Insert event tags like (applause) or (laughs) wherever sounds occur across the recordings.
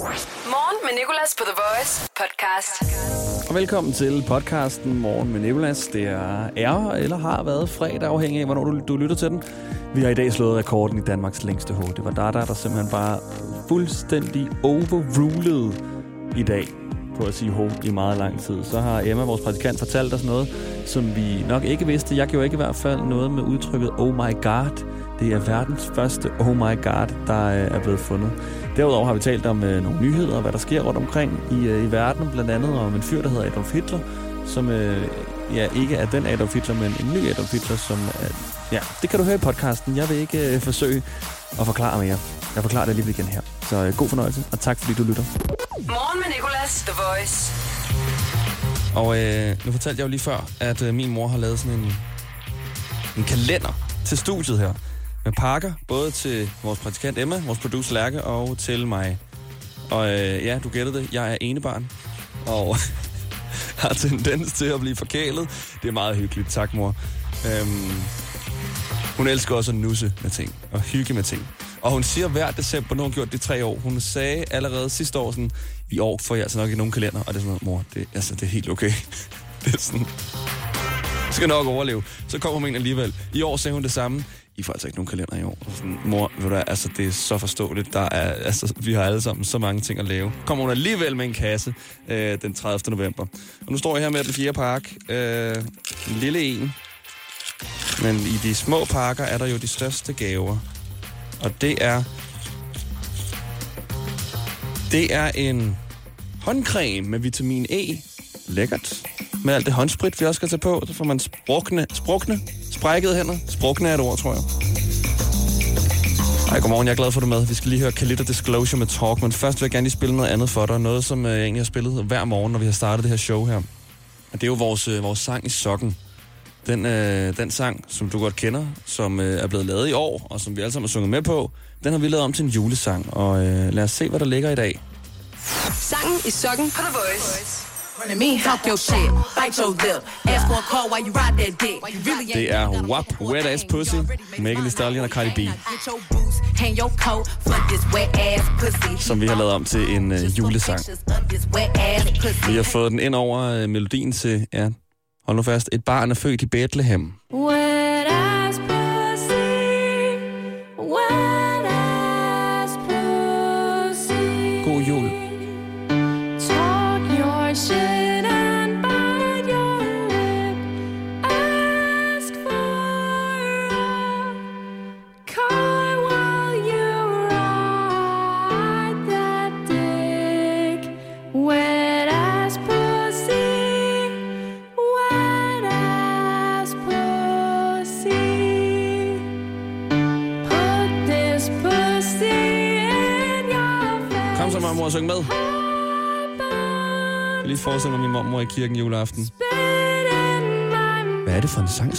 Morgen med Nicolas på The Voice podcast. Og velkommen til podcasten Morgen med Nicolas. Det er er eller har været fredag, afhængig af, hvornår du, du lytter til den. Vi har i dag slået rekorden i Danmarks længste hår. Det var Dada, der simpelthen bare fuldstændig overruled i dag på at sige ho i meget lang tid. Så har Emma, vores praktikant, fortalt os noget, som vi nok ikke vidste. Jeg gjorde ikke i hvert fald noget med udtrykket oh my god. Det er verdens første oh my god, der øh, er blevet fundet. Derudover har vi talt om øh, nogle nyheder, hvad der sker rundt omkring i, øh, i verden, blandt andet om en fyr, der hedder Adolf Hitler, som øh, ja, ikke er den Adolf Hitler, men en ny Adolf Hitler, som er, ja, det kan du høre i podcasten. Jeg vil ikke øh, forsøge at forklare mere. Jeg forklarer det lige igen her. Så øh, god fornøjelse, og tak fordi du lytter. Morgen med Nicolas, The Voice. Og øh, nu fortalte jeg jo lige før, at øh, min mor har lavet sådan en, en kalender til studiet her. Med pakker, både til vores praktikant Emma, vores producer Lærke og til mig. Og øh, ja, du gættede det, jeg er enebarn. Og (laughs) har tendens til at blive forkælet. Det er meget hyggeligt, tak mor. Øhm, hun elsker også at nusse med ting og hygge med ting. Og hun siger hver december, nu har hun gjort det tre år, hun sagde allerede sidste år sådan, i år får jeg altså nok ikke nogen kalender. Og det er sådan noget, mor, det, altså, det er helt okay. (laughs) det er sådan, skal nok overleve. Så kommer hun ind alligevel. I år sagde hun det samme. I får altså ikke nogen kalender i år. Sådan, mor, ved du hvad, altså, det er så forståeligt. Der er, altså, vi har alle sammen så mange ting at lave. Kommer hun alligevel med en kasse øh, den 30. november. Og nu står jeg her med den fjerde park. Øh, en lille en. Men i de små pakker er der jo de største gaver. Og det er... Det er en håndcreme med vitamin E. Lækkert. Med alt det håndsprit, vi også skal tage på. Så får man sprukne, sprukne, sprækkede hænder. Sprukne er et ord, tror jeg. Ej, godmorgen, jeg er glad for, at du er med. Vi skal lige høre Kalita Disclosure med Talk, men først vil jeg gerne lige spille noget andet for dig. Noget, som øh, jeg egentlig har spillet hver morgen, når vi har startet det her show her. Og det er jo vores, øh, vores sang i sokken. Den, øh, den sang, som du godt kender, som øh, er blevet lavet i år, og som vi alle sammen har sunget med på, den har vi lavet om til en julesang. Og øh, lad os se, hvad der ligger i dag. Sangen i sokken på The Voice. Running me, talk your shit, bite your lip. Ask for a call while you ride that dick. You really ain't Det er WAP, Wet Ass Pussy, Megan Thee Stallion og Cardi B, Get your boots, hang your coat for this wet ass pussy. som vi har lavet om til en øh, julesang. Vi har fået den ind over øh, melodien til, ja, hold nu fast, et barn er født i Bethlehem. Wet mormor, og syng med. Jeg lige forestille mig min mormor i kirken juleaften. Hvad er det for en sang,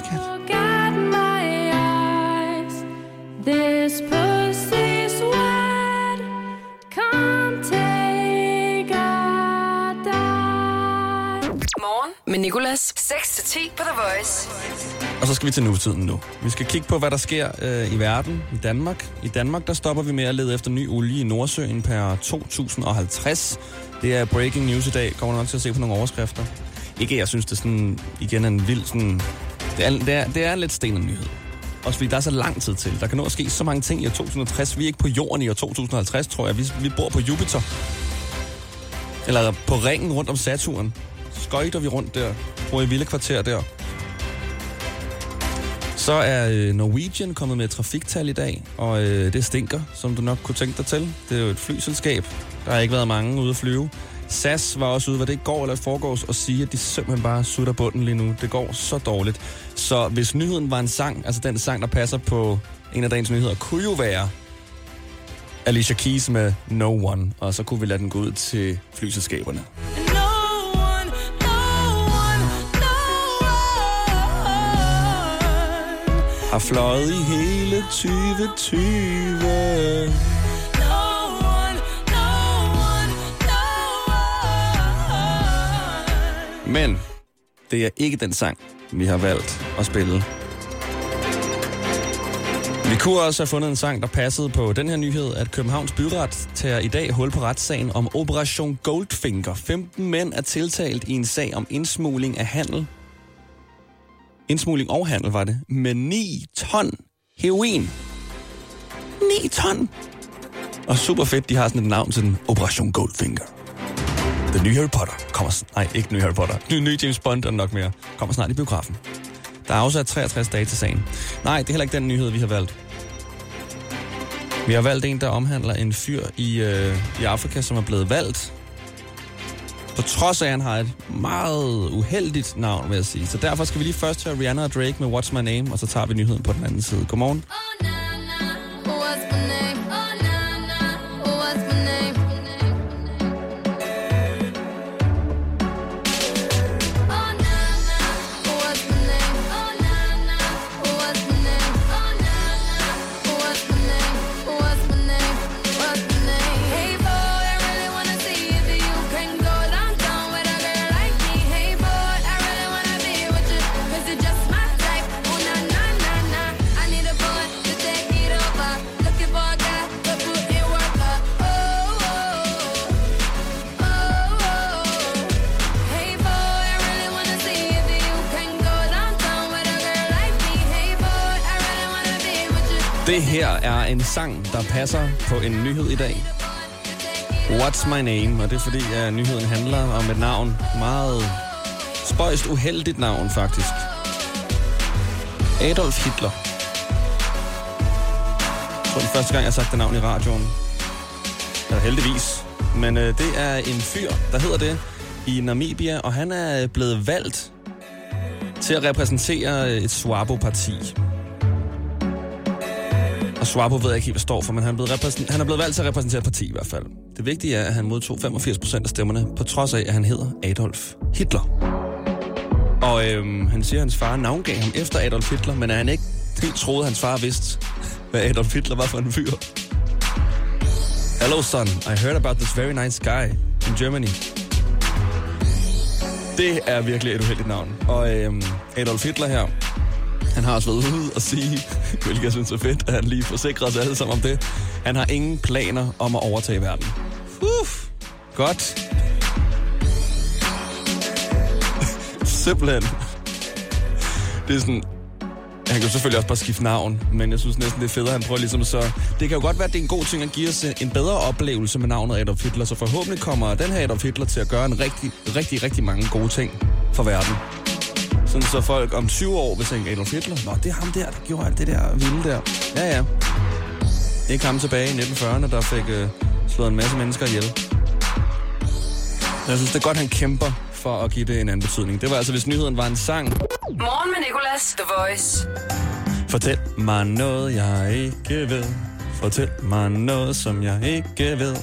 Nicolas. 6-10 på The Voice. Og så skal vi til nutiden nu. Vi skal kigge på, hvad der sker øh, i verden, i Danmark. I Danmark, der stopper vi med at lede efter ny olie i Nordsøen per 2050. Det er breaking news i dag. Kommer du nok til at se på nogle overskrifter. Ikke, jeg synes, det er sådan, igen er en vild sådan... Det er, det er, det er lidt stenet nyhed. Også fordi der er så lang tid til. Der kan nå at ske så mange ting i år 2060. Vi er ikke på jorden i år 2050, tror jeg. Vi, vi bor på Jupiter. Eller på ringen rundt om Saturn. Skøjter vi rundt der. Bor i vilde kvarter der. Så er øh, Norwegian kommet med et trafiktal i dag, og øh, det stinker, som du nok kunne tænke dig til. Det er jo et flyselskab. Der har ikke været mange ude at flyve. SAS var også ude, hvad det går eller foregås, og sige, at de simpelthen bare sutter bunden lige nu. Det går så dårligt. Så hvis nyheden var en sang, altså den sang, der passer på en af dagens nyheder, kunne jo være Alicia Keys med No One, og så kunne vi lade den gå ud til flyselskaberne. Har fløjet i hele 2020. No one, no one, no one. Men det er ikke den sang, vi har valgt at spille. Vi kunne også have fundet en sang, der passede på den her nyhed, at Københavns Byret tager i dag hul på retssagen om Operation Goldfinger. 15 mænd er tiltalt i en sag om indsmugling af handel. Indsmugling og handel var det. Med 9 ton heroin. 9 ton! Og super fedt, de har sådan et navn til den. Operation Goldfinger. The nye Harry Potter kommer... Snart, Nej, ikke New nye Harry Potter. Den nye James Bond er nok mere. Kommer snart i biografen. Der er afsat 63 dage til sagen. Nej, det er heller ikke den nyhed, vi har valgt. Vi har valgt en, der omhandler en fyr i, øh, i Afrika, som er blevet valgt. På trods af, at han har et meget uheldigt navn, vil jeg sige. Så derfor skal vi lige først høre Rihanna og Drake med What's My Name, og så tager vi nyheden på den anden side. Godmorgen. Oh, no. Det her er en sang, der passer på en nyhed i dag. What's My Name? Og det er fordi, at nyheden handler om et navn. Meget spøjst uheldigt navn, faktisk. Adolf Hitler. Jeg tror, det er første gang, jeg har sagt det navn i radioen. Ja, heldigvis. Men øh, det er en fyr, der hedder det, i Namibia, og han er blevet valgt til at repræsentere øh, et Swabo-parti. Og Swapo ved jeg ikke helt, hvad står for, men han er, blevet repræsent- han er blevet valgt til at repræsentere parti i hvert fald. Det vigtige er, at han modtog 85 procent af stemmerne, på trods af, at han hedder Adolf Hitler. Og øhm, han siger, at hans far navngav ham efter Adolf Hitler, men at han ikke helt troede, at hans far vidste, hvad Adolf Hitler var for en fyr. Hello son, I heard about this very nice guy in Germany. Det er virkelig et uheldigt navn. Og øhm, Adolf Hitler her, han har også været ude og sige, hvilket jeg synes er fedt, at han lige forsikrer os alle sammen om det. Han har ingen planer om at overtage verden. Uff, godt. (laughs) Simpelthen. Det er sådan... Han kan jo selvfølgelig også bare skifte navn, men jeg synes næsten, det er federe, han prøver ligesom så... Det kan jo godt være, at det er en god ting at give os eh, en bedre oplevelse med navnet Adolf Hitler, så forhåbentlig kommer den her Adolf Hitler til at gøre en rigtig, rigtig, rigtig mange gode ting for verden. Sådan så folk om 20 år vil tænke, Adolf Hitler, nå, det er ham der, der gjorde alt det der vilde der. Ja, ja. Ikke ham tilbage i 1940'erne, der fik øh, slået en masse mennesker ihjel. Jeg synes, det er godt, han kæmper for at give det en anden betydning. Det var altså, hvis nyheden var en sang. Morgen med Nicolas, The Voice. Fortæl mig noget, jeg ikke ved. Fortæl mig noget, som jeg ikke ved.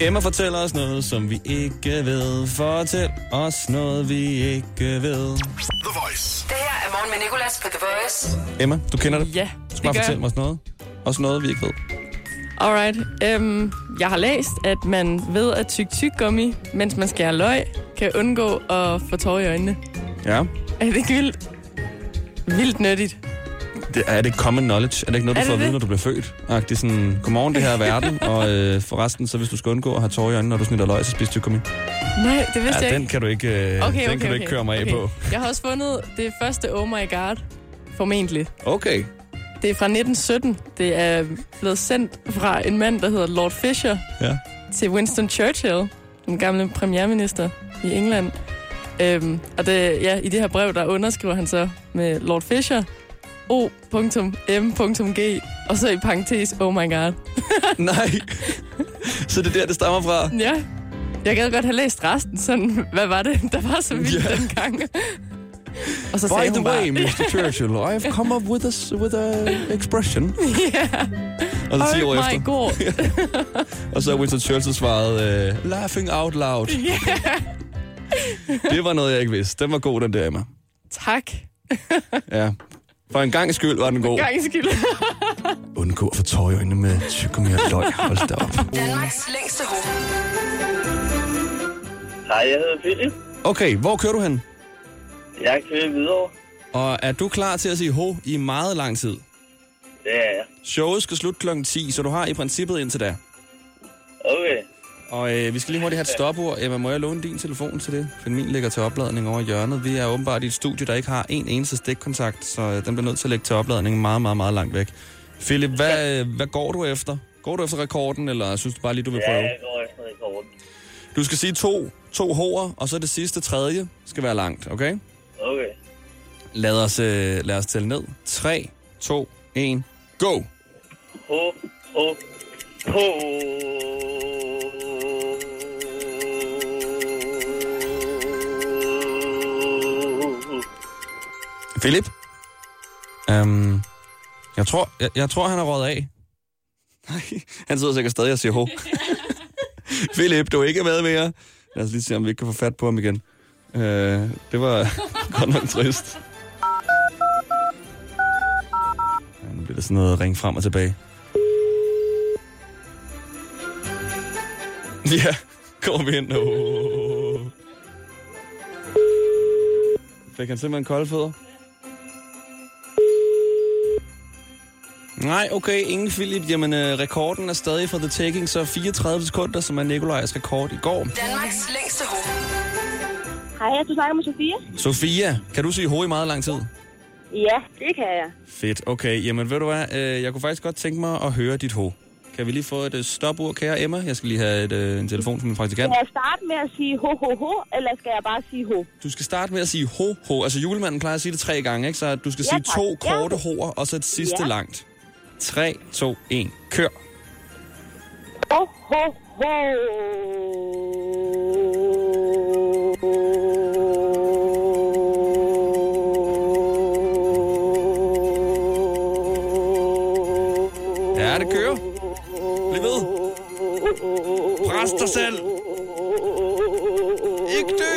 Emma fortæller os noget, som vi ikke ved. Fortæl os noget, vi ikke ved. The Voice. Det her er Morgen med Nicolas på The Voice. Emma, du kender det? Ja, Du skal det bare gør fortælle mig også noget. Også noget, vi ikke ved. Alright. Øhm, jeg har læst, at man ved at tykke tyggegummi, mens man skærer løg, kan undgå at få tårer i øjnene. Ja. Er det ikke vildt? Vildt nyttigt. Det, er det common knowledge? Er det ikke noget, du får at vide, når du bliver født? Det er sådan, godmorgen, det her er verden, (laughs) og øh, forresten, så hvis du skal undgå at have tårer i øjnene, når du snitter løg, så spis tyggegummi. Nej, det vidste Ja, jeg den ikke. kan du ikke, øh, Okay, den okay, kan du ikke okay. køre mig af okay. på. Jeg har også fundet det første Oh My God, formentlig. Okay. Det er fra 1917. Det er blevet sendt fra en mand, der hedder Lord Fisher, Ja. til Winston Churchill, den gamle premierminister i England. Øhm, og det, ja, i det her brev, der underskriver han så med Lord Fisher, O.M.G, og så i parentes, oh my god. (laughs) Nej. Så det er der, det stammer fra? Ja, jeg gad godt have læst resten, sådan, hvad var det, der var så vildt yeah. dengang. og så By sagde the way, bare, Mr. (laughs) Churchill, I've come up with a, with a expression. (laughs) ja, Og så 10 år oh efter. my god. Og så Winston Churchill svaret, uh, laughing out loud. Det var noget, jeg ikke vidste. Den var god, den der, Emma. tak. Ja. For en gang skyld var den god. Gang skyld. (laughs) Undgå at få øjnene med tyggegummi og løg. Hold da op. Danmarks længste hoved. Hej, jeg hedder Philip. Okay, hvor kører du hen? Jeg kører videre. Og er du klar til at sige ho i meget lang tid? Det er jeg. Showet skal slutte klokken 10, så du har i princippet indtil da. Okay. Og øh, vi skal lige hurtigt have et stopord. Emma, må jeg låne din telefon til det? For min ligger til opladning over i hjørnet. Vi er åbenbart i et studie, der ikke har en eneste stikkontakt, så øh, den bliver nødt til at lægge til opladning meget, meget, meget langt væk. Philip, hvad, øh, hvad går du efter? Går du efter rekorden, eller synes du bare lige, du vil Ja, prøve? jeg går efter rekorden. Du skal sige to, to H'er, og så det sidste tredje skal være langt, okay? Okay. Lad os, øh, lad os tælle ned. 3, 2, 1, go! Ho, ho, ho. Philip? Um, jeg, tror, jeg, jeg tror, han er rådet af. Nej, han sidder sikkert stadig og siger ho. (laughs) Philip, du er ikke med mere. Lad os lige se, om vi ikke kan få fat på ham igen. Uh, det var (laughs) godt nok trist. Ja, nu bliver det sådan noget ring frem og tilbage. (laughs) Ja, kom ind. Oh. Fik han simpelthen kolde fødder? Nej, okay, ingen Philip. Jamen, øh, rekorden er stadig for The Taking, så 34 sekunder, som er Nikolajs rekord i går. Danmarks længste ho. Hej, du snakker med Sofia? Sofia, kan du sige ho i meget lang tid? Ja, det kan jeg. Fedt, okay. Jamen, ved du hvad, øh, jeg kunne faktisk godt tænke mig at høre dit ho. Kan vi lige få et øh, stopord, kære Emma? Jeg skal lige have et, øh, en telefon fra min praktikant. Skal jeg starte med at sige ho, ho, ho, eller skal jeg bare sige ho? Du skal starte med at sige ho, ho. Altså, julemanden plejer at sige det tre gange, ikke? Så du skal Ja, sige tak. to Ja. korte hoer, og så et sidste Ja. langt. 3, 2, 1, kør. Ho, ho, ho. Ja, det kører. Bliv ved. Pres dig selv. Ikke dø.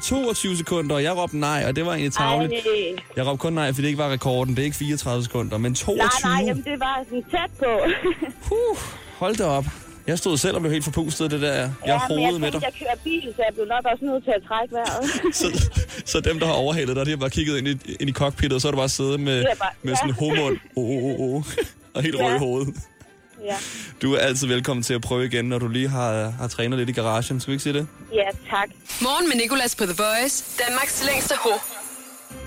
22 sekunder, og jeg råbte nej, og det var egentlig tavligt. Ej. Jeg råbte kun nej, fordi det ikke var rekorden. Det er ikke 34 sekunder, men 22. Nej, nej, jamen det var sådan tæt på. (laughs) Puh, hold da op. Jeg stod selv og blev helt forpustet det der. Jeg ja, hovedede med dig. jeg kører bil, så jeg blev nok også nødt til at trække vejret. (laughs) Så, så dem, der har overhalet dig, de har bare kigget ind i, ind i cockpittet, og så har du bare siddet med, bare- med sådan en ja. homund. Oh, oh, oh, oh. (laughs) Og helt rød i Ja. hovedet. ja. Du er altid velkommen til at prøve igen, når du lige har, har trænet lidt i garagen. Skal vi ikke sige det? ja, tak. Morgen med Nicolas på The Voice. Danmarks længste ho.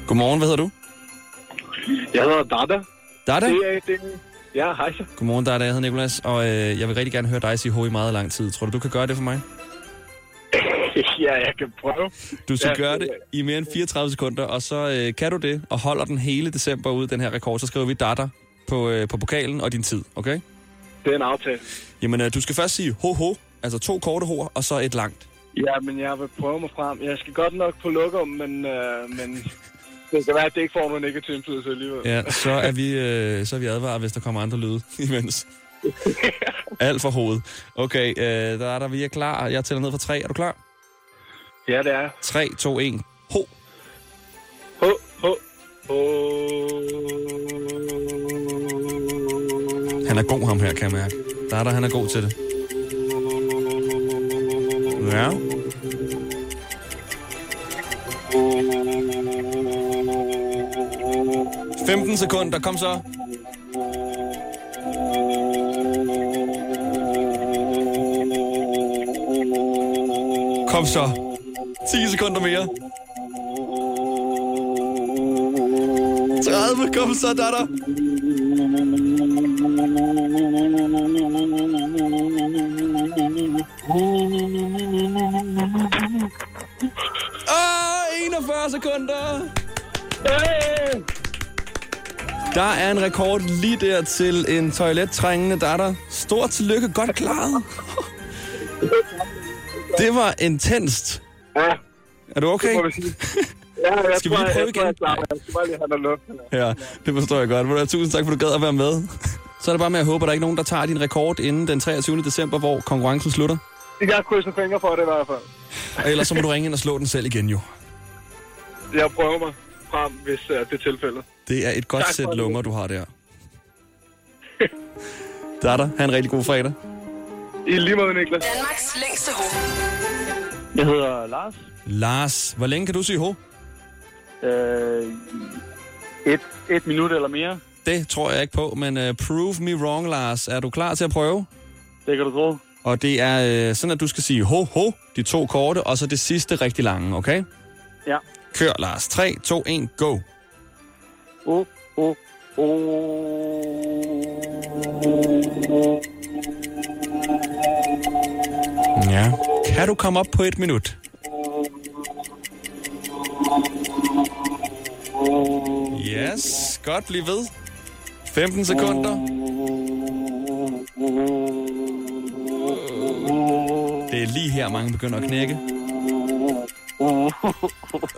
Godmorgen, hvad hedder du? Jeg hedder Dada. Dada? Det er det. Ja, hej så. Godmorgen, Dada. Jeg hedder Nikolas, og øh, jeg vil rigtig gerne høre dig sige ho i meget lang tid. Tror du, du kan gøre det for mig? (laughs) ja, jeg kan prøve. Du skal Ja, gøre det det i mere end 34 sekunder, og så øh, kan du det, og holder den hele december ud, den her rekord, så skriver vi Dada på, øh, på pokalen og din tid, okay? Det er en aftale. Jamen, øh, du skal først sige ho ho, altså to korte hoer, og så et langt. Ja, men jeg vil prøve mig frem. Jeg skal godt nok på lokum, men, øh, men det kan være, at det ikke får nogen negativ indflydelse alligevel. Ja, så er vi, øh, så er vi advaret, hvis der kommer andre lyde imens. (laughs) Alt for hovedet. Okay, øh, der er der, vi er klar. Jeg tæller ned fra tre. Er du klar? ja det er. 3, 2, 1. Ho! Ho, ho, ho. Han er god, ham her, kan jeg mærke. Der er der, han er god til det. Ja. Femten 15 sekunder, kom så. Kom så. 10 sekunder mere. 30, kom så, datter. 41 sekunder. Der er en rekord lige der til en toilettrængende datter. Stort tillykke, godt klaret. (laughs) Det var intenst. Ja, Er du okay? Ja, jeg Skal vi lige prøve jeg, jeg, igen? tror, Jeg, jeg skal bare lige have noget luft. Ja, det forstår jeg godt. Tusind tak, for du gad at være med. Så er det bare med at håbe, at der er ikke nogen, der tager din rekord inden den 23. december, hvor konkurrencen slutter. Jeg krydser fingre for det i hvert fald. Og ellers så må du ringe ind og slå den selv igen, jo. Jeg prøver mig frem, hvis uh, det er tilfældet. Det er et godt Tak sæt lunger, du har der. Der er der. Ha' en rigtig god fredag. I lige måde, Niklas. Danmarks længste ho. Jeg hedder Lars. Lars, hvor længe kan du sige ho? Øh, et, et minut eller mere. Det tror jeg ikke på, men uh, prove me wrong, Lars. Er du klar til at prøve? Det kan du tro. Og det er uh, sådan, at du skal sige ho, ho, de to korte, og så det sidste rigtig lange, okay? Ja. Kør, Lars. 3, 2, 1, go. Uh, uh, uh. Ja. Kan du komme op på et minut? Yes, godt bliv ved. 15 sekunder. Det er lige her, mange begynder at knække.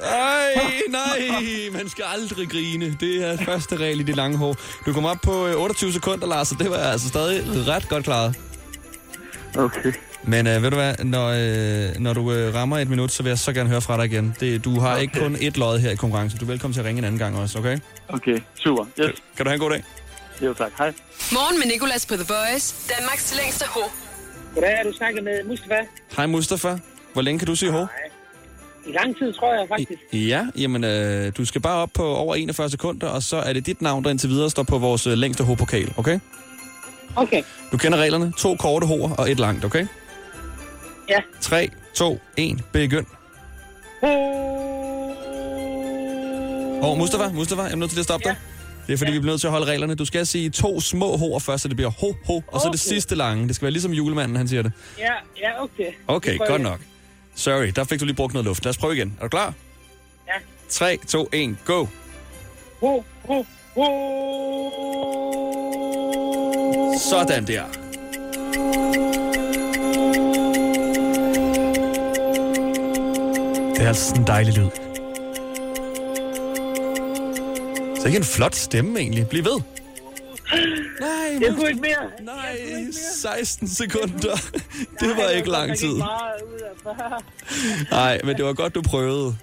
Ej, nej, man skal aldrig grine. Det er første regel i det lange hår. Du kom op på øh, 28 sekunder, Lars, og det var altså stadig ret godt klaret. Okay. Men øh, ved du hvad, når, øh, når du øh, rammer et minut, så vil jeg så gerne høre fra dig igen. Det, du har okay. ikke kun ét lod her i konkurrencen. Du er velkommen til at ringe en anden gang også, okay? Okay, super. Yes. Kan du have en god dag? Jo, tak. Hej. Morgen med Nicolas på The Voice. Danmarks til længste ho. Goddag, du snakker med Mustafa. Hej Mustafa. Hvor længe kan du sige ho? I lang tid, tror jeg faktisk. Ja, jamen øh, du skal bare op på over 41 sekunder, og så er det dit navn, der indtil videre står på vores øh, længste ho-pokal, okay? Okay. Du kender reglerne. To korte hoer og et langt, okay? Ja. 3, 2, 1, begynd. Åh, oh, Mustafa, Mustafa, jeg er nødt til at stoppe dig. Det er fordi, vi bliver nødt til at holde reglerne. Du skal sige to små hoer først, så det bliver ho, ho, og så det Okay. sidste lange. Det skal være ligesom julemanden, han siger det. Ja, ja, okay. Okay, godt nok. Sorry, der fik du lige brugt noget luft. Lad os prøve igen. Er du klar? Ja. 3, 2, 1, go. Ho, ho, ho. Sådan der. Det er altså sådan en dejlig lyd. Så ikke en flot stemme egentlig. Bliv ved. Nej, Jeg kunne ikke mere. nej, 16 sekunder. (laughs) Det var ikke lang tid. Meget ud af Nej, men det var godt, du prøvede.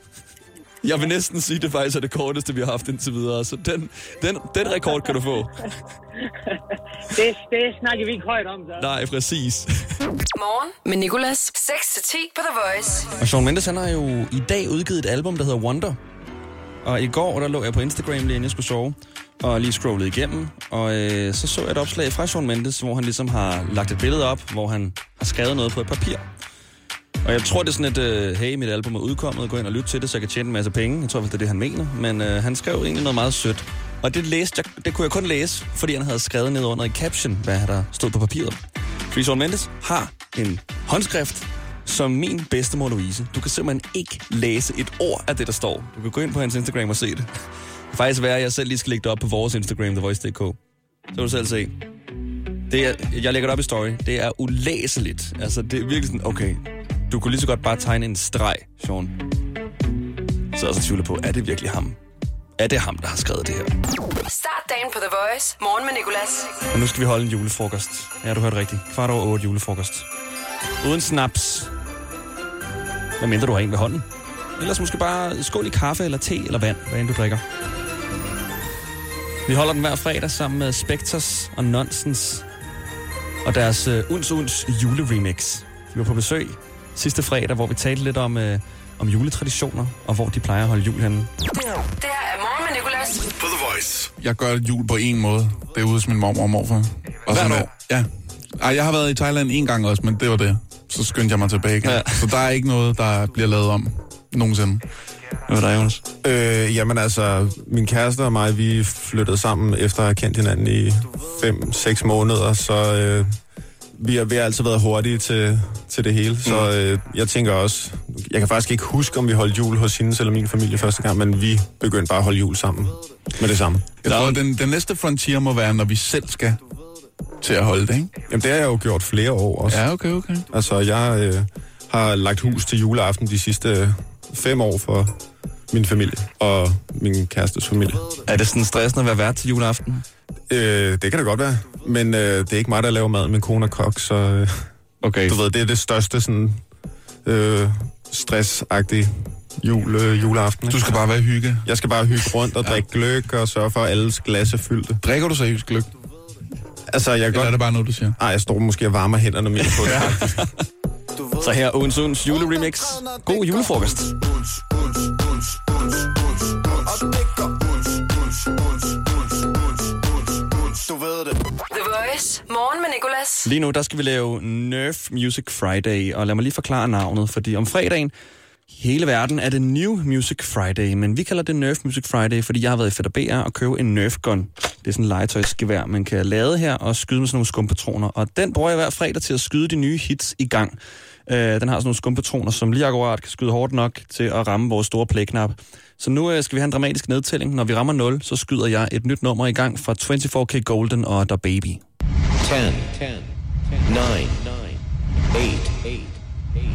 Jeg vil næsten sige, at det faktisk er det korteste, vi har haft indtil videre. Så den, den, den rekord kan du få. (laughs) det, det snakker vi ikke højt om, så. Nej, præcis. (laughs) Morgen med Nicolas. 6-10 på The Voice. Og Shawn Mendes, han har jo i dag udgivet et album, der hedder Wonder. Og i går, der lå jeg på Instagram lige inden jeg skulle sove, og lige scrollede igennem. Og øh, så så jeg et opslag fra Sean Mendes, hvor han ligesom har lagt et billede op, hvor han har skrevet noget på et papir. Og jeg tror, det er sådan et, øh, hey, mit album er udkommet, gå ind og lyt til det, så jeg kan tjene en masse penge. Jeg tror det er det, han mener. Men øh, han skrev egentlig noget meget sødt. Og det, læste jeg, det kunne jeg kun læse, fordi han havde skrevet ned under i caption, hvad der stod på papiret. Fordi Shawn Mendes har en håndskrift, som min bedstemor Louise. Du kan simpelthen ikke læse et ord af det, der står. Du kan gå ind på hans Instagram og se det. Det faktisk være, at jeg selv lige skal lægge det op på vores Instagram, TheVoice.dk. Så kan du selv se. Det er, jeg lægger det op i story. Det er ulæseligt. Altså, det er virkelig sådan, okay, du kunne lige så godt bare tegne en streg, Sean. Så jeg så tvivler på, er det virkelig ham? Er det ham, der har skrevet det her? Start dagen på The Voice. Morgen med Nicolas. Og nu skal vi holde en julefrokost. Ja, du hørte rigtigt. Kvart over otte julefrokost. Uden snaps. Hvad mindre du har en ved hånden. Ellers måske bare skål i kaffe eller te eller vand, hvad end du drikker. Vi holder den hver fredag sammen med Spectres og Nonsens og deres uh, Uns Uns juleremix. Vi var på besøg sidste fredag, hvor vi talte lidt om, uh, om juletraditioner og hvor de plejer at holde jul henne. Det her er Morgen med Nicolas. På The Voice. Jeg gør jul på en måde. Det er ude hos min mormor og morfar. Og Hvert sådan år? Ja. Ej, jeg har været i Thailand en gang også, men det var det. Så skyndte jeg mig tilbage igen. Ja. Så der er ikke noget, der bliver lavet om nogensinde. Hvad var der, Jonas? Øh, jamen altså, min kæreste og mig, vi flyttede sammen efter at have kendt hinanden i 5-6 måneder, så øh, vi, har, vi har altid været hurtige til, til det hele. Så øh, jeg tænker også, jeg kan faktisk ikke huske, om vi holdt jul hos hendes eller min familie første gang, men vi begyndte bare at holde jul sammen med det samme. Jeg tror, den, den næste frontier må være, når vi selv skal til at holde det, ikke? Jamen det har jeg jo gjort flere år også. Ja, okay, okay. Altså, jeg øh, har lagt hus til juleaften de sidste øh, fem år for min familie og min kærestes familie. Er det sådan stressende at være vært til juleaften? Øh, det kan det godt være, men øh, det er ikke mig, der laver mad. Min kone er kok, så øh, Okay. du ved, det er det største sådan, øh, stressagtige jule, øh, juleaften. Du ikke? skal bare være hygge. Jeg skal bare hygge rundt og drikke gløk og sørge for, at alles glas er fyldte. Drikker du seriøst gløk? Altså, jeg Eller godt... er det bare noget, du siger? Nej, jeg står måske og varmer hænderne mere på det. (laughs) Så her Ogens Ogens juleremix. God julefrokost. The Voice. Morgen med Nicolas. Lige nu, der skal vi lave Nerf Music Friday, og lad mig lige forklare navnet, fordi om fredagen, hele verden er det New Music Friday, men vi kalder det Nerf Music Friday, fordi jeg har været i Fedder BR og købe en Nerf Gun. Det er sådan en legetøjsgevær, man kan lade her og skyde med sådan nogle skumpatroner, og den bruger jeg hver fredag til at skyde de nye hits i gang. Øh, den har sådan nogle skumpatroner, som lige akkurat kan skyde hårdt nok til at ramme vores store playknap. Så nu øh, skal vi have en dramatisk nedtælling. Når vi rammer 0, så skyder jeg et nyt nummer i gang fra 24K Golden og The Baby. 10, 10, 9, 9, 8, 8,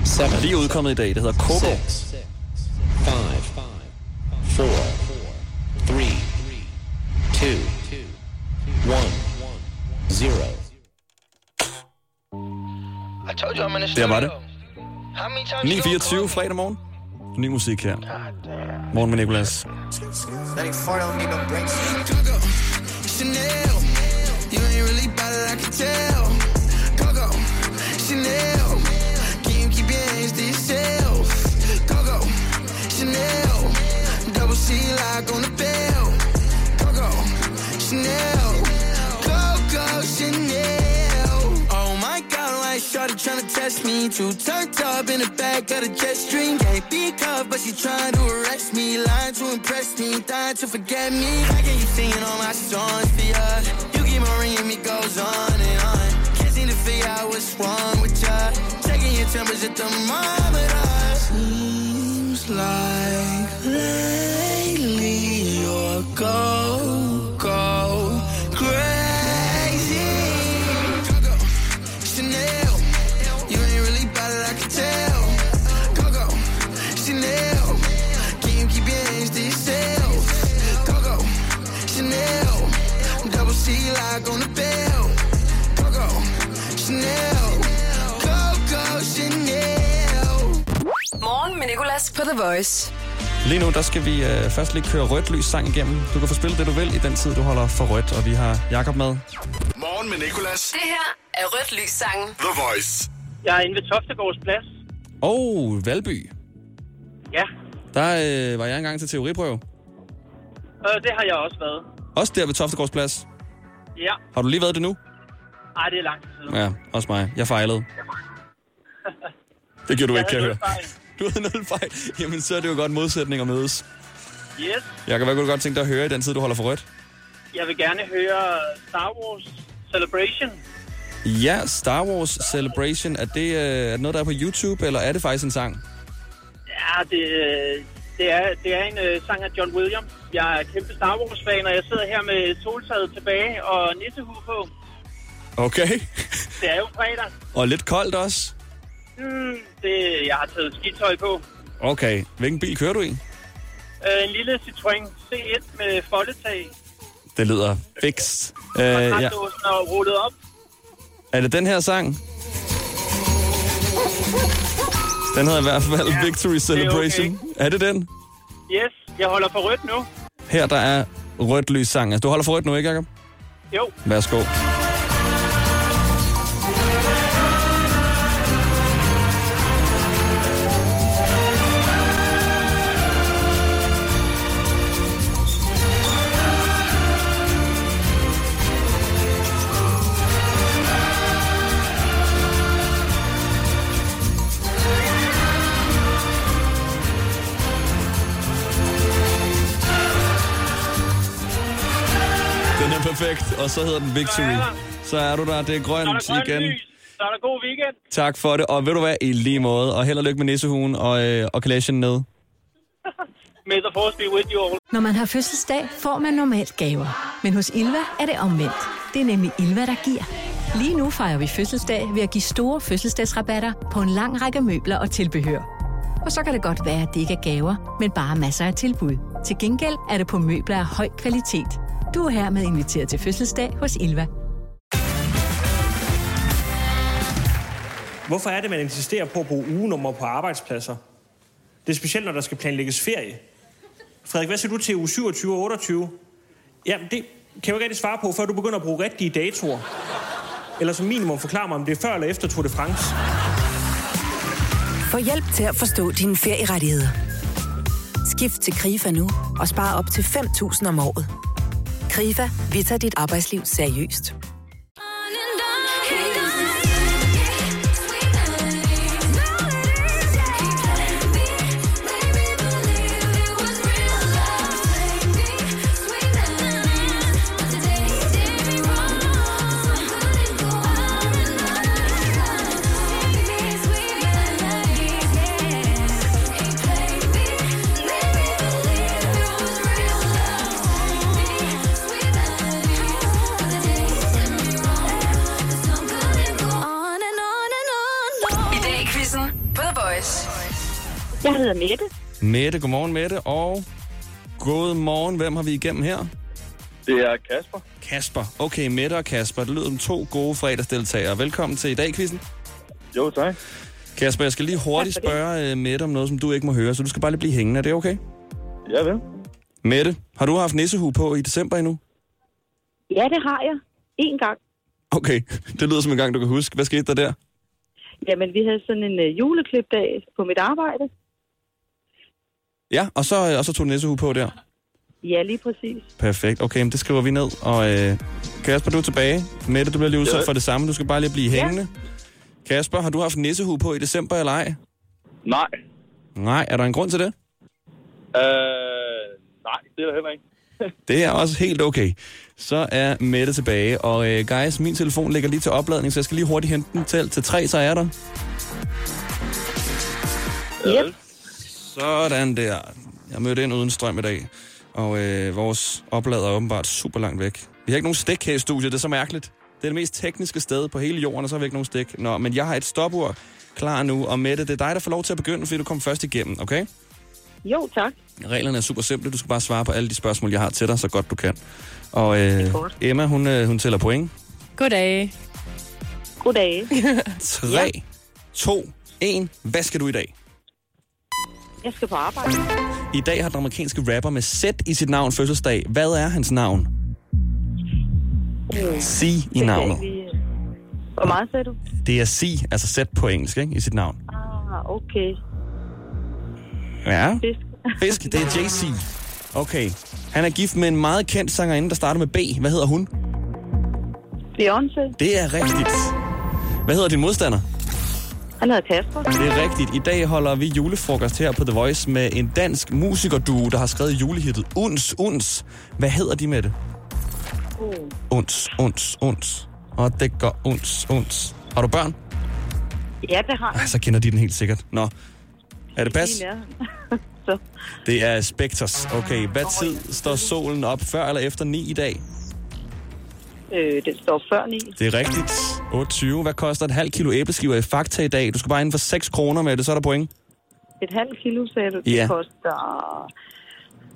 7, Lige er udkommet i dag, det hedder Coco. 6, 5, 4, 3, 2, 1, 0. Der var det. 9.24 fredag morgen. Ny musik her. Morgen med Nicolas. Chanel. You ain't really bad it, I can tell. Coco, Chanel. C lock on the bell. Coco, Chanel. Coco, Chanel. Oh my god, like shorty tryna test me. Too turned up in the back of the jet stream. Can't be cuffed, but she trying to arrest me. Lying to impress me, dying to forget me. How can you singing all my songs for ya? You keep on ringing me, goes on and on. Can't seem to figure out what's wrong with ya. Checking your temperature thermometer. Seems like lately so go, go crazy. Coco, Chanel. You ain't really bad it, I can tell. Coco, Chanel. Can you keep your hands to yourself? Coco, Chanel. Double C lock on the bell. Coco, Chanel. Coco, Chanel. Morgen med Nicolas på The Voice. Lige nu, der skal vi øh, først lige køre rødt lys sang igennem. Du kan få spillet det, du vil i den tid, du holder for rødt. Og vi har Jakob med. Morgen med Nicolas. Det her er Rødt Lys sangen. The Voice. Jeg er inde ved Toftegårds plads. Og oh, Valby. Ja, Der øh, var jeg engang til teoriprøve. øh, det har jeg også været. Også der ved Toftegårds plads. Ja, Har du lige været det nu? ej, det er lang tid siden. Ja, også mig. Jeg fejlede. (laughs) Det gjorde du Jeg ikke, kan jeg høre. Du havde nul fejl. Jamen, så er det jo godt modsætning at mødes. Yes, Jeg kan hvad kunne du godt tænke dig at høre i den tid, du holder for rødt? jeg vil gerne høre Star Wars Celebration. Ja, Star Wars Celebration. Er det, øh, er det noget, der er på YouTube, eller er det faktisk en sang? Ja, det, øh, det, er, det er en uh, sang af John Williams. Jeg er kæmpe Star Wars-fan, og jeg sidder her med soltaget tilbage og nissehue på. Okay. Det er jo fredag. Og lidt koldt også. Hmm, det, jeg har taget skitøj på. Okay. Hvilken bil kører du i? Uh, en lille Citroën C1 med foldetag. Det lyder fikst. Øh, ja. og rullet op. Er det den her sang? Den hedder i hvert fald Ja, Victory det er Celebration. Er det den? Yes, jeg holder for rødt nu. Her der er rødt lys sang. Altså, du holder for rødt nu, ikke, Jacob? Jo, Værsgo. Er perfekt, og så hedder den Victory. Så er du der, det er så er grønt der grønt igen. lys. Så er der god weekend. Tak for det, og ved du hvad, i lige måde, og held og lykke med nissehuen og, øh, og kalagen ned. May the force be with you all. Når man har fødselsdag, får man normalt gaver. Men hos Ilva er det omvendt. Det er nemlig Ilva, der giver. Lige nu fejrer vi fødselsdag ved at give store fødselsdagsrabatter på en lang række møbler og tilbehør. Og så kan det godt være, at det ikke er gaver, men bare masser af tilbud. Til gengæld er det på møbler af høj kvalitet. Du er hermed inviteret til fødselsdag hos Ilva. Hvorfor er det, man insisterer på at bruge ugenummer på arbejdspladser? Det er specielt, når der skal planlægges ferie. Frederik, hvad siger du til uge 27 og 28? Jamen, det kan jeg jo ikke rigtig svare på, før du begynder at bruge rigtige datoer. Eller som minimum forklare mig, om det er før eller efter Tour de France. Få hjælp til at forstå dine ferierettigheder. Skift til KRIFA nu og spare op til 5.000 om året. KRIFA, vi tager dit arbejdsliv seriøst. Jeg hedder Mette. Mette, godmorgen Mette, og god morgen. Hvem har vi igennem her? Det er Kasper. Kasper. Okay, Mette og Kasper. Det lyder som to gode fredagsdeltagere. Velkommen til i dag, quizzen. Jo, tak. Kasper, jeg skal lige hurtigt spørge uh, Mette om noget, som du ikke må høre, så du skal bare lige blive hængende. Er det okay? Ja, vel. Mette, har du haft nissehue på i december endnu? Ja, det har jeg. En gang. Okay, (laughs) det lyder som en gang, du kan huske. Hvad skete der der? Jamen, vi havde sådan en uh, juleklipdag på mit arbejde. Ja, og så, øh, og så tog du nissehue på der. Ja, lige præcis. Perfekt. Okay, men det skriver vi ned. Og øh, Kasper, du er tilbage. Mette, du bliver lige udsat Ja. for det samme. Du skal bare lige blive hængende. Kasper, har du haft nissehue på i december eller ej? Nej. Nej, er der en grund til det? Øh, nej, det er der heller ikke. (laughs) Det er også helt okay. Så er Mette tilbage. Og øh, guys, min telefon ligger lige til opladning, så jeg skal lige hurtigt hente den til, til tre, så er der. Yep. Sådan der. Jeg mødte ind uden strøm i dag. Og øh, vores oplader er åbenbart super langt væk. Vi har ikke nogen stik her i studiet, det er så mærkeligt. Det er det mest tekniske sted på hele jorden, og så har vi ikke nogen stik. Nå, men jeg har et stopur klar nu, og Mette, det er dig, der får lov til at begynde, fordi du kom først igennem, okay? Jo, tak. Reglerne er super simple. Du skal bare svare på alle de spørgsmål, jeg har til dig, så godt du kan. Og øh. Emma, hun, øh, hun tæller point. Goddag. Goddag. 3, 2, 1. Hvad skal du i dag? Jeg skal på arbejde. I dag har den amerikanske rapper med Z i sit navn fødselsdag. Hvad er hans navn? C i navnet. Hvor meget sagde du? Det er C, altså Z på engelsk, ikke? I sit navn. Ah, okay. Ja. Fisk. Fisk, det er JC. Okay. Han er gift med en meget kendt sangerinde, der starter med B. Hvad hedder hun? Beyoncé. Det er rigtigt. Hvad hedder din modstander? Han hedder Kasper. Det er rigtigt. I dag holder vi julefrokost her på The Voice med en dansk musikerduo, der har skrevet julehittet Uns, Uns. Hvad hedder de med det? Uh. Uns, Uns, Uns. Og det går Uns, Uns. Har du børn? Ja, det har jeg. Så kender de den helt sikkert. Nå. Er det pas? (laughs) Så. Det er Spectres. Okay, hvad tid står solen op? Før eller efter 9 i dag? Øh, det står før 9. Det er rigtigt. 28. Hvad koster et halvt kilo æbleskiver i Fakta i dag? Du skal bare ind for 6 kroner med det, så er der point. Et halvt kilo, sagde du. Det Ja. koster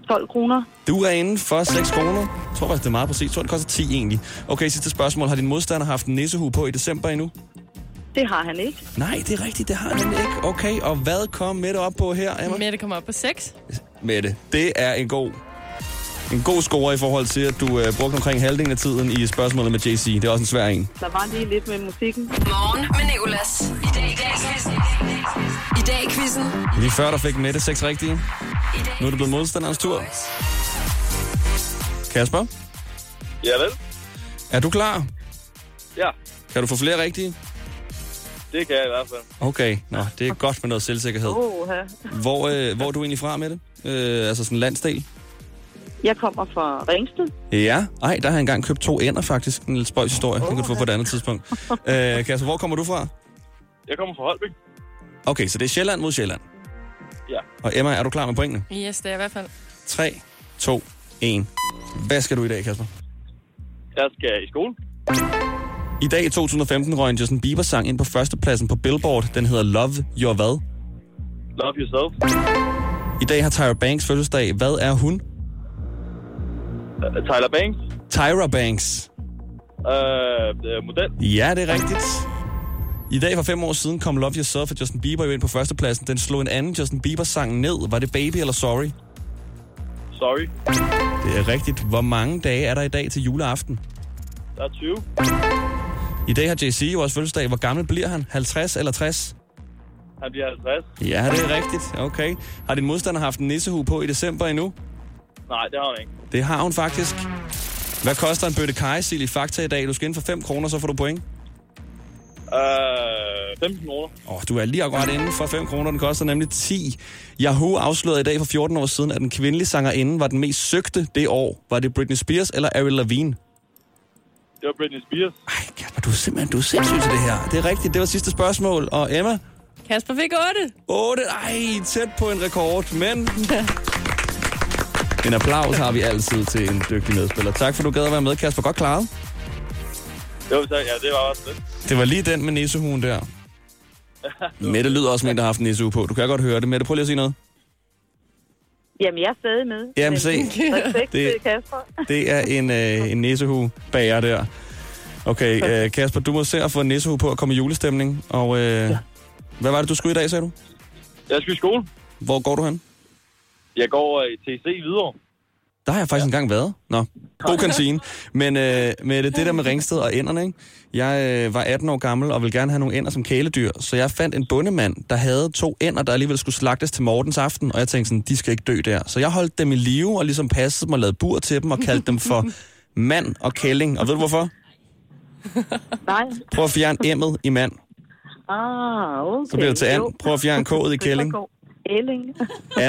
12 kroner. Du er inde for 6 kroner. Jeg tror faktisk, det er meget præcis. Jeg tror, det koster 10 egentlig. Okay, sidste spørgsmål. Har din modstander haft en nissehue på i december endnu? Det har han ikke. Nej, det er rigtigt. Det har han ikke. Okay, og hvad kom Mette op på her, Emma? Mette kommer op på 6. Mette, det er en god, en god score i forhold til, at du øh, brugte omkring halvdelen af tiden i spørgsmålet med JC. Det er også en svær en. Der var lige lidt med musikken. Morgen med Nicolas. I dag i dag i quizzen. I dag i quizzen. Lige før, der fik Mette seks rigtige. Nu er det blevet modstanderens tur. Kasper, Ja, vel. er du klar? Ja, Kan du få flere rigtige? det kan jeg i hvert fald. Okay, nå, det er godt med noget selvsikkerhed. Oh, Hvor, øh, hvor er du egentlig fra med det? Øh, altså sådan en landsdel? Jeg kommer fra Ringsted. Ja. Ej, der har jeg engang købt to ender faktisk. En lidt spøjs historie. Den kan du få på et andet tidspunkt. (laughs) øh, Kasper, hvor kommer du fra? Jeg kommer fra Holbæk. Okay, så det er Sjælland mod Sjælland. Ja. Og Emma, er du klar med pointene? Yes, det er i hvert fald. 3, 2, 1. Hvad skal du i dag, Kasper? Jeg skal i skole. I dag i 2015 røg en Justin Bieber-sang ind på førstepladsen på Billboard. Den hedder Love Your Hvad? Love yourself. I dag har Tyra Banks fødselsdag. Hvad er hun? Tyler Banks. Tyra Banks. Uh, uh, model. Ja, det er rigtigt. I dag for fem år siden kom Love Yourself af Justin Bieber jo ind på førstepladsen. Den slog en anden Justin Bieber-sang ned. Var det Baby eller Sorry? Sorry. Det er rigtigt. Hvor mange dage er der i dag til juleaften? Der er 20. I dag har JC jo også fødselsdag. Hvor gammel bliver han? 50 eller 60? Han bliver 50. Ja, det er rigtigt. Okay. Har din modstander haft en nissehue på i december endnu? Nej, det har han ikke. Det har hun faktisk. Hvad koster en bøtte kajsild i Fakta i dag? Du skal ind for 5 kroner, så får du point. Uh, 15 kroner. Åh, oh, du er lige akkurat inde for 5 kroner. Den koster nemlig 10. Yahoo afslørede i dag for 14 år siden, at den kvindelige sangerinde var den mest søgte det år. Var det Britney Spears eller Avril Lavigne? Det var Britney Spears. Og du er simpelthen du er sindssyg til det her. Det er rigtigt. Det var sidste spørgsmål. Og Emma? Kasper fik 8. 8. Ej, tæt på en rekord. Men (laughs) en applaus har vi altid til en dygtig medspiller. Tak for, du gad at være med, Kasper. Godt klaret. Jo, tak. Ja, det var også det. Det var lige den med nissehuen der. (laughs) Mette lyder også som en, der har haft en nissehue på. Du kan godt høre det. Mette, prøv lige at sige noget. Jamen, jeg er stadig med. Jamen, Men (laughs) se. Det- til Kasper. Det er en, øh, en nissehue bager der. Okay, øh, Kasper, du må se at få en nissehue på at komme i julestemning. Og øh, hvad var det, du skulle i dag, sagde du? Jeg skal i skole. Hvor går du hen? Jeg går øh, i TC videre. Der har jeg faktisk engang været. Nå, god (laughs) kantine. Men øh, med det, det der med Ringsted og ænderne, ikke? Jeg øh, var 18 år gammel og ville gerne have nogle ænder som kæledyr, så jeg fandt en bondemand, der havde to ænder, der alligevel skulle slagtes til Mortens aften, og jeg tænkte sådan, de skal ikke dø der. Så jeg holdt dem i live og ligesom passede dem og lavede bur til dem og kaldte dem for (laughs) mand og kælling. Og ved du hvorfor? Nej. Prøv at fjerne emmet i mand. Ah, okay. Så bliver det til and. Prøv at fjerne k'et i kælling. Elling.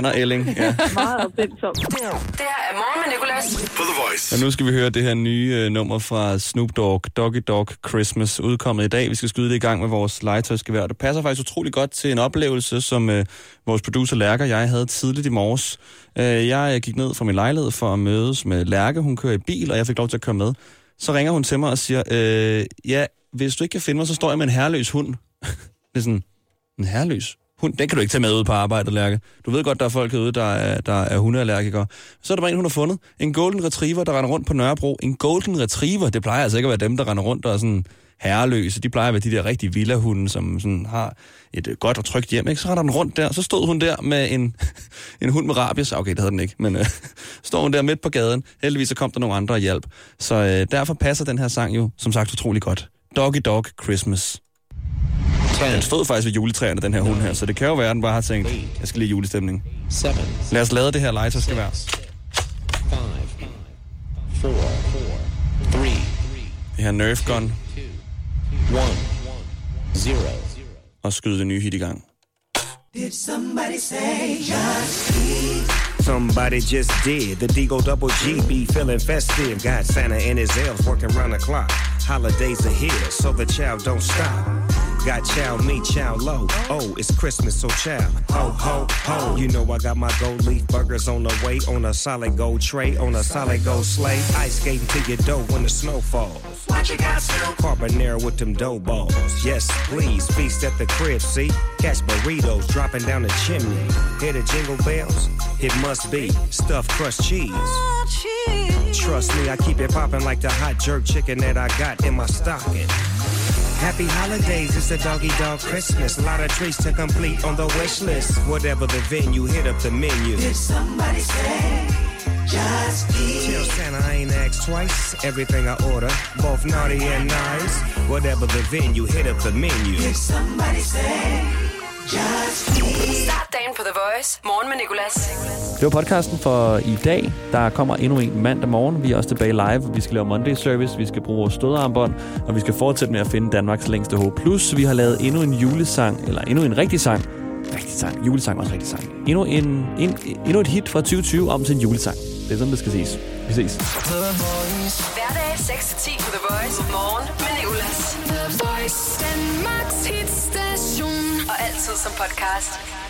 Og Elling, ja. Meget opfindsom. Det her er morgen med Nicolas. På The Voice. Og nu skal vi høre det her nye øh, nummer fra Snoop Dogg, Doggy Dog Christmas, udkommet i dag. Vi skal skyde det i gang med vores legetøjsgevær. Det passer faktisk utrolig godt til en oplevelse, som øh, vores producer Lærke og jeg havde tidligt i morges. Øh, jeg gik ned fra min lejlighed for at mødes med Lærke. Hun kører i bil, og jeg fik lov til at køre med. Så ringer hun til mig og siger, øh, ja, hvis du ikke kan finde mig, så står jeg med en herreløs hund. (laughs) det er sådan, en herreløs hund, den kan du ikke tage med ud på arbejde, Lærke. Du ved godt, der er folk herude, der er, der er hundeallergikere. Så er der bare en, hun har fundet. En golden retriever, der render rundt på Nørrebro. En golden retriever, det plejer altså ikke at være dem, der render rundt og er sådan herreløse. De plejer at være de der rigtige villahunde, som sådan har et øh, godt og trygt hjem. Ikke? Så render den rundt der. Så stod hun der med en, (laughs) en hund med rabies. Okay, det havde den ikke, men øh, (laughs) står hun der midt på gaden. Heldigvis så kom der nogle andre og hjælp. Så øh, derfor passer den her sang jo, som sagt, utrolig godt. Doggy Dog Christmas. Den stod faktisk ved juletræerne, den her hund her, så det kan jo være, at den bare har tænkt, jeg skal lige julestemning. Lad os lade det her legetøj skal være. Four, three, Det her Nerf Gun one, zero. og skyde det nye hit i gang. Did somebody say just eat? Somebody just did. The Deagle Double G be feeling festive. Got Santa and his elves working round the clock. Holidays are here, so the child don't stop. Got chow me, chow low. Oh, it's Christmas, so chow. Ho, ho, ho. You know I got my gold leaf burgers on the way, on a solid gold tray, on a solid gold sleigh. Ice skating to your dough when the snow falls. What you got, Snoop? Carbonara with them dough balls. Yes, please, feast at the crib, see? Catch burritos dropping down the chimney. Hear the jingle bells? It must be stuffed crust oh, cheese. Trust me, I keep it popping like the hot jerk chicken that I got in my stocking. Happy holidays, it's a doggy dog Christmas. A lot of treats to complete on the wish list. Whatever the venue, hit up the menu. Did somebody say just eat? Tell Santa I ain't asked twice. Everything I order, both naughty and nice. Whatever the venue, hit up the menu. Did somebody say just eat? Start dagen på The Voice. Morgen med Nicolas. Det var podcasten for i dag. Der kommer endnu en mandag morgen. Vi er også tilbage live. Vi skal lave Monday Service. Vi skal bruge vores stødarmbånd. Og vi skal fortsætte med at finde Danmarks længste H+. Vi har lavet endnu en julesang, eller endnu en rigtig sang. Rigtig sang. Julesang var også rigtig sang. Endnu, en, en, endnu et hit fra 2020 om til en julesang. Det er sådan, det skal ses. Vi ses. Hverdag 6-10 på The Voice. Morgen med Nicolas. The Voice, Danmarks hitstation. Og altid som podcast.